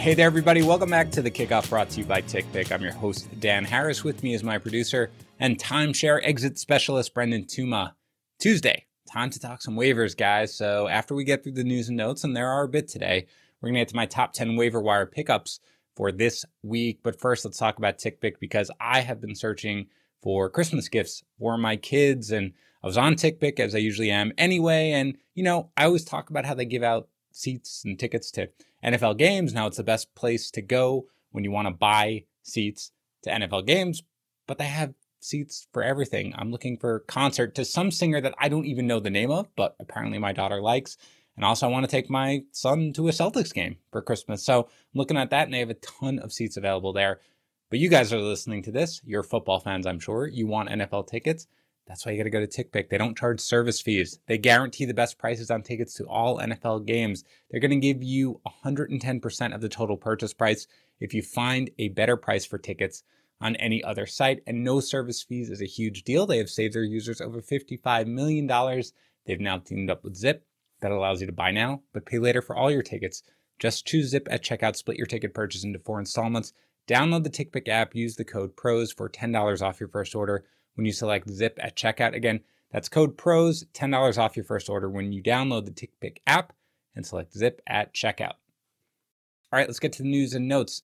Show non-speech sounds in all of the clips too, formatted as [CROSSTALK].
Hey there, everybody. Welcome back to the kickoff brought to you by TickPick. I'm your host, Dan Harris. With me is my producer and timeshare exit specialist, Brendan Tuma. Tuesday, time to talk some waivers, guys. So after we get through the news and notes, and there are a bit today, we're going to get to my top 10 waiver wire pickups for this week. But first, let's talk about TickPick because I have been searching for Christmas gifts for my kids. And I was on TickPick as I usually am anyway. And, you know, I always talk about how they give out seats and tickets to NFL games. Now it's the best place to go when you want to buy seats to NFL games, but they have seats for everything. I'm looking for concert to some singer that I don't even know the name of, but apparently my daughter likes. And also, I want to take my son to a Celtics game for Christmas. So I'm looking at that, and they have a ton of seats available there. But you guys are listening to this. You're football fans, I'm sure. You want NFL tickets. That's why you got to go to TickPick. They don't charge service fees. They guarantee the best prices on tickets to all NFL games. They're going to give you 110% of the total purchase price if you find a better price for tickets on any other site. And no service fees is a huge deal. They have saved their users over $55 million. They've now teamed up with Zip that allows you to buy now, but pay later for all your tickets. Just choose Zip at checkout, split your ticket purchase into four installments. Download the TickPick app, use the code PROS for $10 off your first order when you select Zip at checkout. Again, that's code PROS, $10 off your first order when you download the TickPick app and select Zip at checkout. All right, let's get to the news and notes.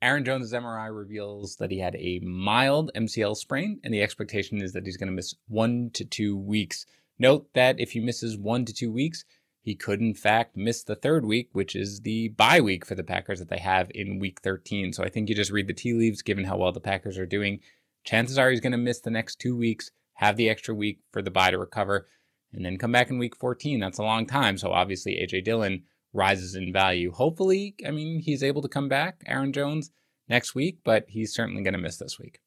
Aaron Jones' MRI reveals that he had a mild MCL sprain, and the expectation is that he's going to miss one to two weeks. Note that if he misses one to two weeks, he could in fact miss the third week, which is the bye week for the Packers that they have in week 13. So I think you just read the tea leaves, given how well the Packers are doing. Chances are he's going to miss the next two weeks, have the extra week for the bye to recover, and then come back in week 14. That's a long time. So obviously, AJ Dillon rises in value. Hopefully, I mean, he's able to come back, Aaron Jones, next week, but he's certainly going to miss this week.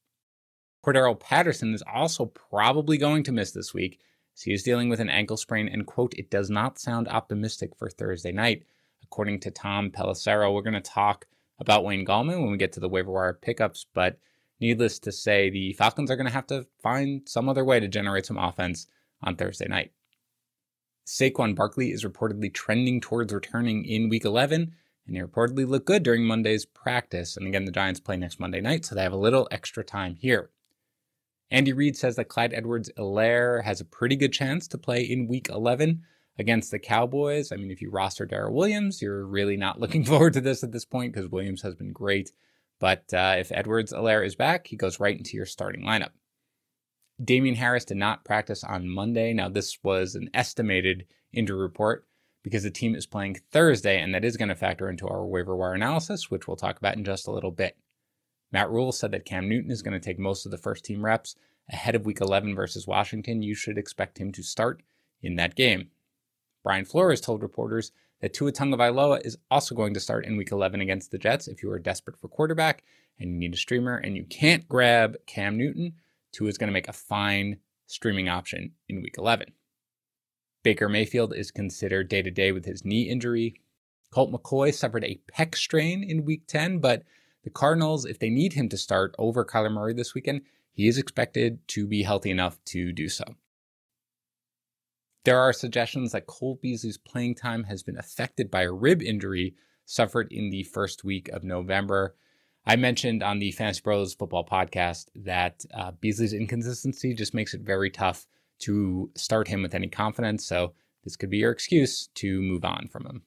Cordarrelle Patterson is also probably going to miss this week he is dealing with an ankle sprain, and quote, it does not sound optimistic for Thursday night. According to Tom Pelissero, we're going to talk about Wayne Gallman when we get to the waiver wire pickups, but needless to say, the Falcons are going to have to find some other way to generate some offense on Thursday night. Saquon Barkley is reportedly trending towards returning in week 11, and he reportedly looked good during Monday's practice. And again, the Giants play next Monday night, so they have a little extra time here. Andy Reid says that Clyde Edwards Helaire has a pretty good chance to play in week 11 against the Cowboys. I mean, if you roster Darrel Williams, you're really not looking [LAUGHS] forward to this at this point because Williams has been great. But uh, if Edwards Helaire is back, he goes right into your starting lineup. Damien Harris did not practice on Monday. Now, this was an estimated injury report because the team is playing Thursday, and that is going to factor into our waiver wire analysis, which we'll talk about in just a little bit. Matt Rhule said that Cam Newton is going to take most of the first team reps ahead of week 11 versus Washington. You should expect him to start in that game. Brian Flores told reporters that Tua Tagovailoa is also going to start in week 11 against the Jets if you are desperate for quarterback and you need a streamer and you can't grab Cam Newton. Tua is going to make a fine streaming option in week 11. Baker Mayfield is considered day to day with his knee injury. Colt McCoy suffered a pec strain in week 10, but the Cardinals, if they need him to start over Kyler Murray this weekend, he is expected to be healthy enough to do so. There are suggestions that Cole Beasley's playing time has been affected by a rib injury suffered in the first week of November. I mentioned on the Fantasy Pros football podcast that uh, Beasley's inconsistency just makes it very tough to start him with any confidence. So this could be your excuse to move on from him.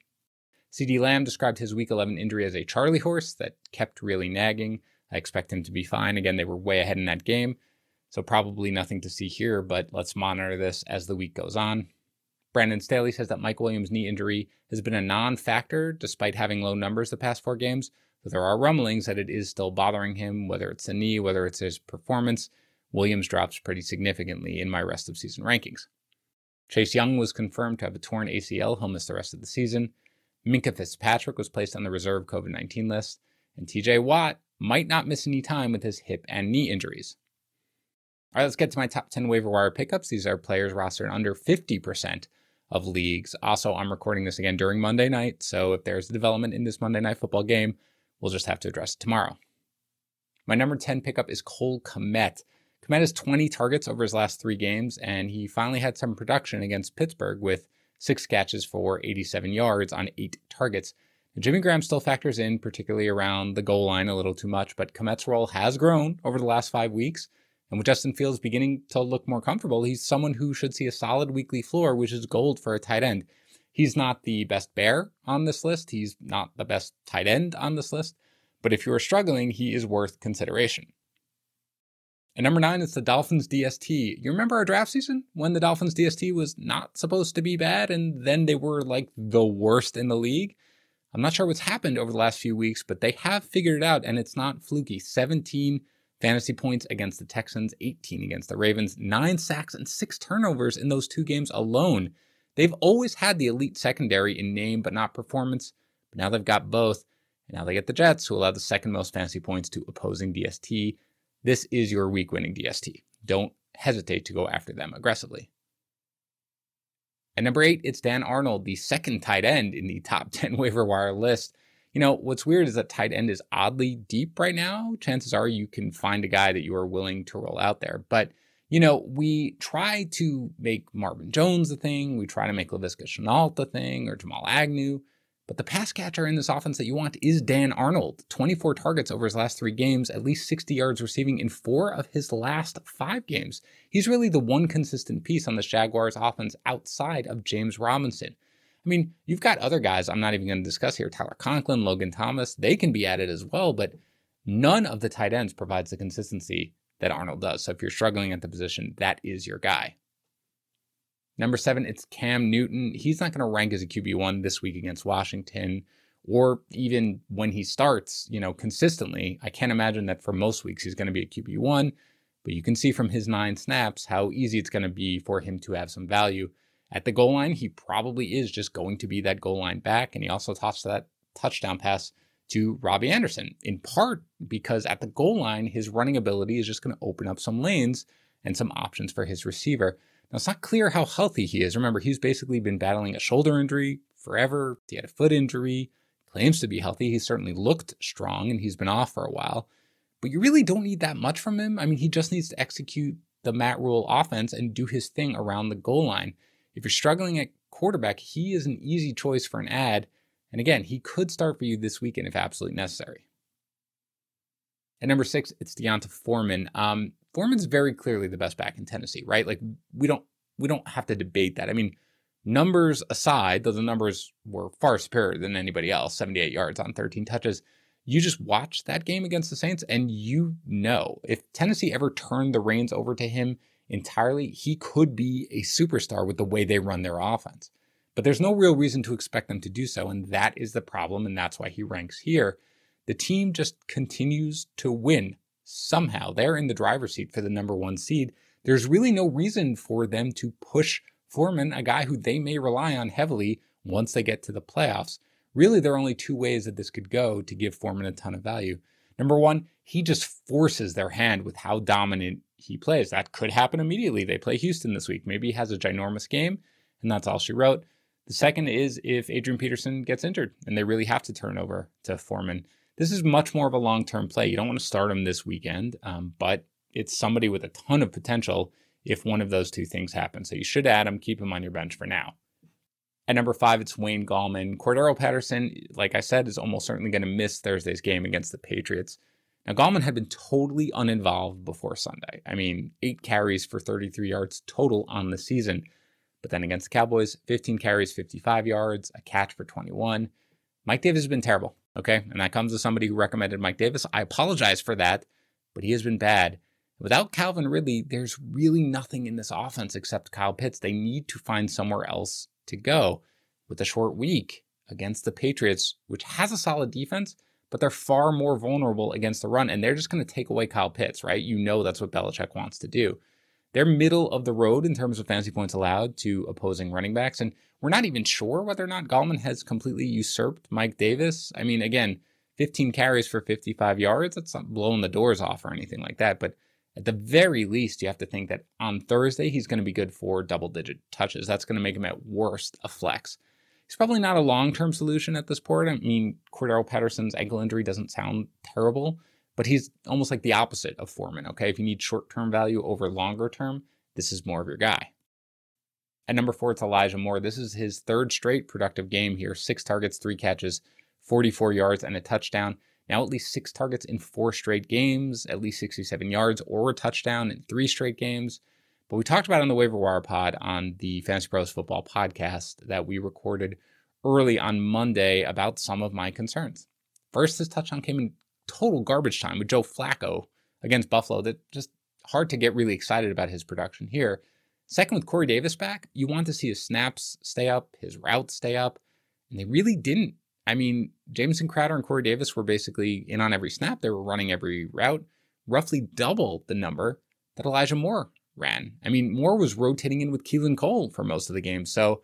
CeeDee Lamb described his week 11 injury as a Charlie horse that kept really nagging. I expect him to be fine. Again, they were way ahead in that game, so probably nothing to see here, but let's monitor this as the week goes on. Brandon Staley says that Mike Williams' knee injury has been a non factor despite having low numbers the past four games, but there are rumblings that it is still bothering him, whether it's the knee, whether it's his performance. Williams drops pretty significantly in my rest of season rankings. Chase Young was confirmed to have a torn ACL. He'll miss the rest of the season. Minkah Fitzpatrick was placed on the reserve COVID 19 list, and TJ Watt might not miss any time with his hip and knee injuries. All right, let's get to my top 10 waiver wire pickups. These are players rostered under 50% of leagues. Also, I'm recording this again during Monday night, so if there's a development in this Monday night football game, we'll just have to address it tomorrow. My number 10 pickup is Cole Kmet. Kmet has 20 targets over his last three games, and he finally had some production against Pittsburgh with six catches for 87 yards on eight targets. Jimmy Graham still factors in, particularly around the goal line, a little too much, but Kmet's role has grown over the last five weeks. And with Justin Fields beginning to look more comfortable, he's someone who should see a solid weekly floor, which is gold for a tight end. He's not the best bear on this list. He's not the best tight end on this list. But if you are struggling, he is worth consideration. And number nine is the Dolphins DST. You remember our draft season when the Dolphins DST was not supposed to be bad and then they were like the worst in the league? I'm not sure what's happened over the last few weeks, but they have figured it out and it's not fluky. 17 fantasy points against the Texans, 18 against the Ravens, nine sacks and six turnovers in those two games alone. They've always had the elite secondary in name but not performance, but now they've got both. And now they get the Jets, who allow the second most fantasy points to opposing DST. This is your week winning DST. Don't hesitate to go after them aggressively. At number eight, it's Dan Arnold, the second tight end in the top [LAUGHS] 10 waiver wire list. You know, what's weird is that tight end is oddly deep right now. Chances are you can find a guy that you are willing to roll out there. But, you know, we try to make Marvin Jones the thing. We try to make Laviska Shenault the thing or Jamal Agnew. But the pass catcher in this offense that you want is Dan Arnold. 24 targets over his last three games, at least 60 yards receiving in four of his last five games. He's really the one consistent piece on the Jaguars offense outside of James Robinson. I mean, you've got other guys I'm not even going to discuss here Tyler Conklin, Logan Thomas. They can be added as well, but none of the tight ends provides the consistency that Arnold does. So if you're struggling at the position, that is your guy. Number seven, it's Cam Newton. He's not going to rank as a QB1 this week against Washington or even when he starts, you know, consistently. I can't imagine that for most weeks he's going to be a QB1, but you can see from his nine snaps how easy it's going to be for him to have some value. At the goal line, he probably is just going to be that goal line back. And he also tossed that touchdown pass to Robbie Anderson, in part because at the goal line, his running ability is just going to open up some lanes and some options for his receiver. Now, it's not clear how healthy he is. Remember, he's basically been battling a shoulder injury forever. He had a foot injury, claims to be healthy. He certainly looked strong and he's been off for a while. But you really don't need that much from him. I mean, he just needs to execute the Matt Rhule offense and do his thing around the goal line. If you're struggling at quarterback, he is an easy choice for an add. And again, he could start for you this weekend if absolutely necessary. At number six, it's D'Onta Foreman. Um, Foreman's very clearly the best back in Tennessee, right? Like we don't we don't have to debate that. I mean, numbers aside, though the numbers were far superior than anybody else, 78 yards on 13 touches. You just watch that game against the Saints and you know if Tennessee ever turned the reins over to him entirely, he could be a superstar with the way they run their offense. But there's no real reason to expect them to do so, and that is the problem, and that's why he ranks here. The team just continues to win somehow. They're in the driver's seat for the number one seed. There's really no reason for them to push Foreman, a guy who they may rely on heavily once they get to the playoffs. Really, there are only two ways that this could go to give Foreman a ton of value. Number one, he just forces their hand with how dominant he plays. That could happen immediately. They play Houston this week. Maybe he has a ginormous game, and that's all she wrote. The second is if Adrian Peterson gets injured and they really have to turn over to Foreman. This is much more of a long term play. You don't want to start him this weekend, um, but it's somebody with a ton of potential if one of those two things happen. So you should add him, keep him on your bench for now. At number five, it's Wayne Gallman. Cordarrelle Patterson, like I said, is almost certainly going to miss Thursday's game against the Patriots. Now, Gallman had been totally uninvolved before Sunday. I mean, eight carries for 33 yards total on the season. But then against the Cowboys, 15 carries, 55 yards, a catch for 21. Mike Davis has been terrible. Okay. And that comes as somebody who recommended Mike Davis. I apologize for that, but he has been bad. Without Calvin Ridley, there's really nothing in this offense except Kyle Pitts. They need to find somewhere else to go with a short week against the Patriots, which has a solid defense, but they're far more vulnerable against the run. And they're just going to take away Kyle Pitts, right? You know that's what Belichick wants to do. They're middle of the road in terms of fantasy points allowed to opposing running backs. And we're not even sure whether or not Gallman has completely usurped Mike Davis. I mean, again, 15 carries for 55 yards, that's not blowing the doors off or anything like that. But at the very least, you have to think that on Thursday, he's going to be good for double digit touches. That's going to make him at worst a flex. He's probably not a long term solution at this point. I mean, Cordarrelle Patterson's ankle injury doesn't sound terrible, but he's almost like the opposite of Foreman. Okay. If you need short term value over longer term, this is more of your guy. At number four, it's Elijah Moore. This is his third straight productive game here six targets, three catches 44 yards, and a touchdown. Now at least six targets in four straight games, at least 67 yards or a touchdown in three straight games. But we talked about on the waiver wire pod on the Fantasy Pros Football podcast that we recorded early on Monday about some of my concerns. First, this touchdown came in total garbage time with Joe Flacco against Buffalo. That just hard to get really excited about his production here. Second, with Corey Davis back, you want to see his snaps stay up, his routes stay up, and they really didn't. I mean, Jamison Crowder and Corey Davis were basically in on every snap. They were running every route, roughly double the number that Elijah Moore ran. I mean, Moore was rotating in with Keelan Cole for most of the game. So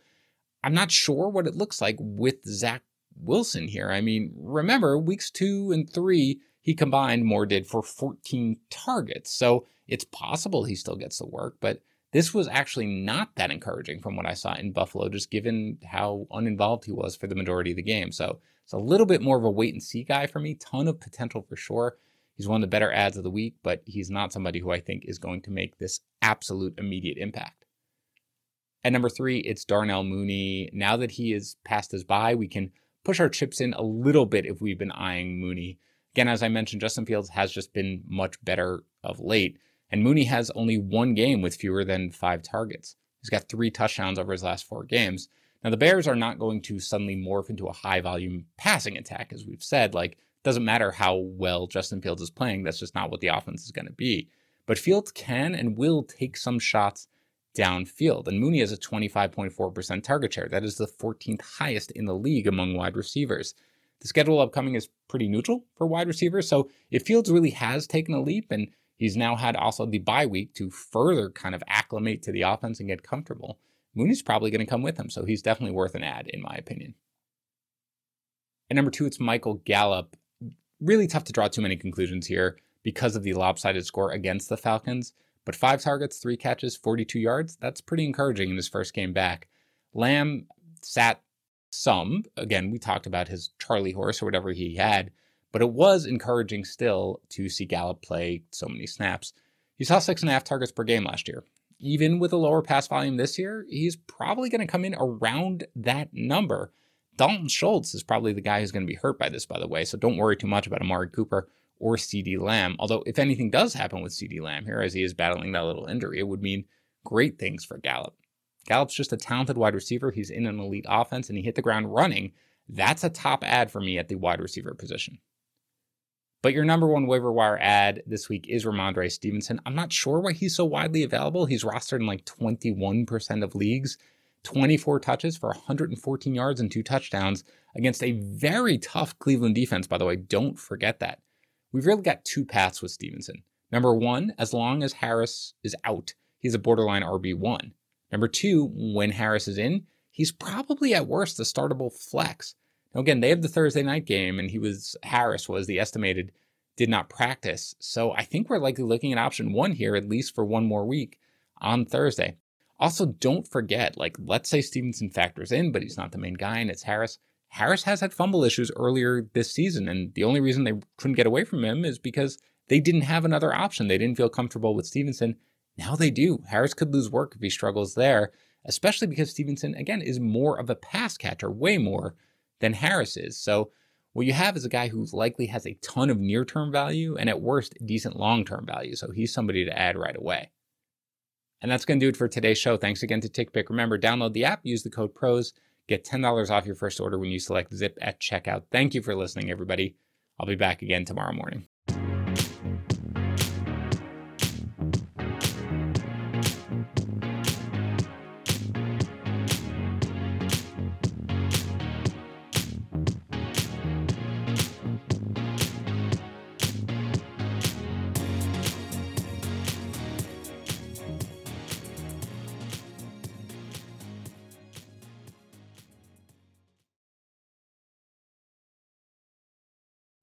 I'm not sure what it looks like with Zach Wilson here. I mean, remember, weeks two and three, he combined Moore did for 14 targets. So it's possible he still gets the work, but this was actually not that encouraging from what I saw in Buffalo, just given how uninvolved he was for the majority of the game. So it's a little bit more of a wait and see guy for me. Ton of potential for sure. He's one of the better adds of the week, but he's not somebody who I think is going to make this absolute immediate impact. At number three, it's Darnell Mooney. Now that he is passed us by, we can push our chips in a little bit if we've been eyeing Mooney. Again, as I mentioned, Justin Fields has just been much better of late, and Mooney has only one game with fewer than five targets. He's got three touchdowns over his last four games. Now, the Bears are not going to suddenly morph into a high volume passing attack, as we've said. Like, doesn't matter how well Justin Fields is playing, that's just not what the offense is going to be. But Fields can and will take some shots downfield. And Mooney has a 25.4% target share. That is the 14th highest in the league among wide receivers. The schedule upcoming is pretty neutral for wide receivers. So if Fields really has taken a leap and he's now had also the bye week to further kind of acclimate to the offense and get comfortable, Mooney's probably going to come with him. So he's definitely worth an add, in my opinion. And number two, it's Michael Gallup. Really tough to draw too many conclusions here because of the lopsided score against the Falcons. But five targets, three catches, 42 yards, that's pretty encouraging in his first game back. Lamb sat some. Again, we talked about his Charlie horse or whatever he had, but it was encouraging still to see Gallup play so many snaps. He saw six and a half targets per game last year. Even with a lower pass volume this year, he's probably going to come in around that number. Dalton Schultz is probably the guy who's going to be hurt by this, by the way, so don't worry too much about Amari Cooper or CeeDee Lamb. Although, if anything does happen with CeeDee Lamb here, as he is battling that little injury, it would mean great things for Gallup. Gallup's just a talented wide receiver. He's in an elite offense and he hit the ground running. That's a top add for me at the wide receiver position. But your number one waiver wire add this week is Rhamondre Stevenson. I'm not sure why he's so widely available. He's rostered in like 21% of leagues, 24 touches for 114 yards and two touchdowns against a very tough Cleveland defense, by the way. Don't forget that we've really got two paths with Stevenson. Number one, as long as Harris is out, he's a borderline RB1. Number two, when Harris is in, he's probably at worst a startable flex. Now again, they have the Thursday night game, and he was Harris was the estimated did not practice. So I think we're likely looking at option one here, at least for one more week on Thursday. Also, don't forget, like, let's say Stevenson factors in, but he's not the main guy and it's Harris. Harris has had fumble issues earlier this season, and the only reason they couldn't get away from him is because they didn't have another option. They didn't feel comfortable with Stevenson. Now they do. Harris could lose work if he struggles there, especially because Stevenson, again, is more of a pass catcher, way more than Harris is. So what you have is a guy who likely has a ton of near term value and at worst, decent long term value. So he's somebody to add right away. And that's going to do it for today's show. Thanks again to TickPick. Remember, download the app, use the code PROS Get $10 off your first order when you select Zip at checkout. Thank you for listening, everybody. I'll be back again tomorrow morning.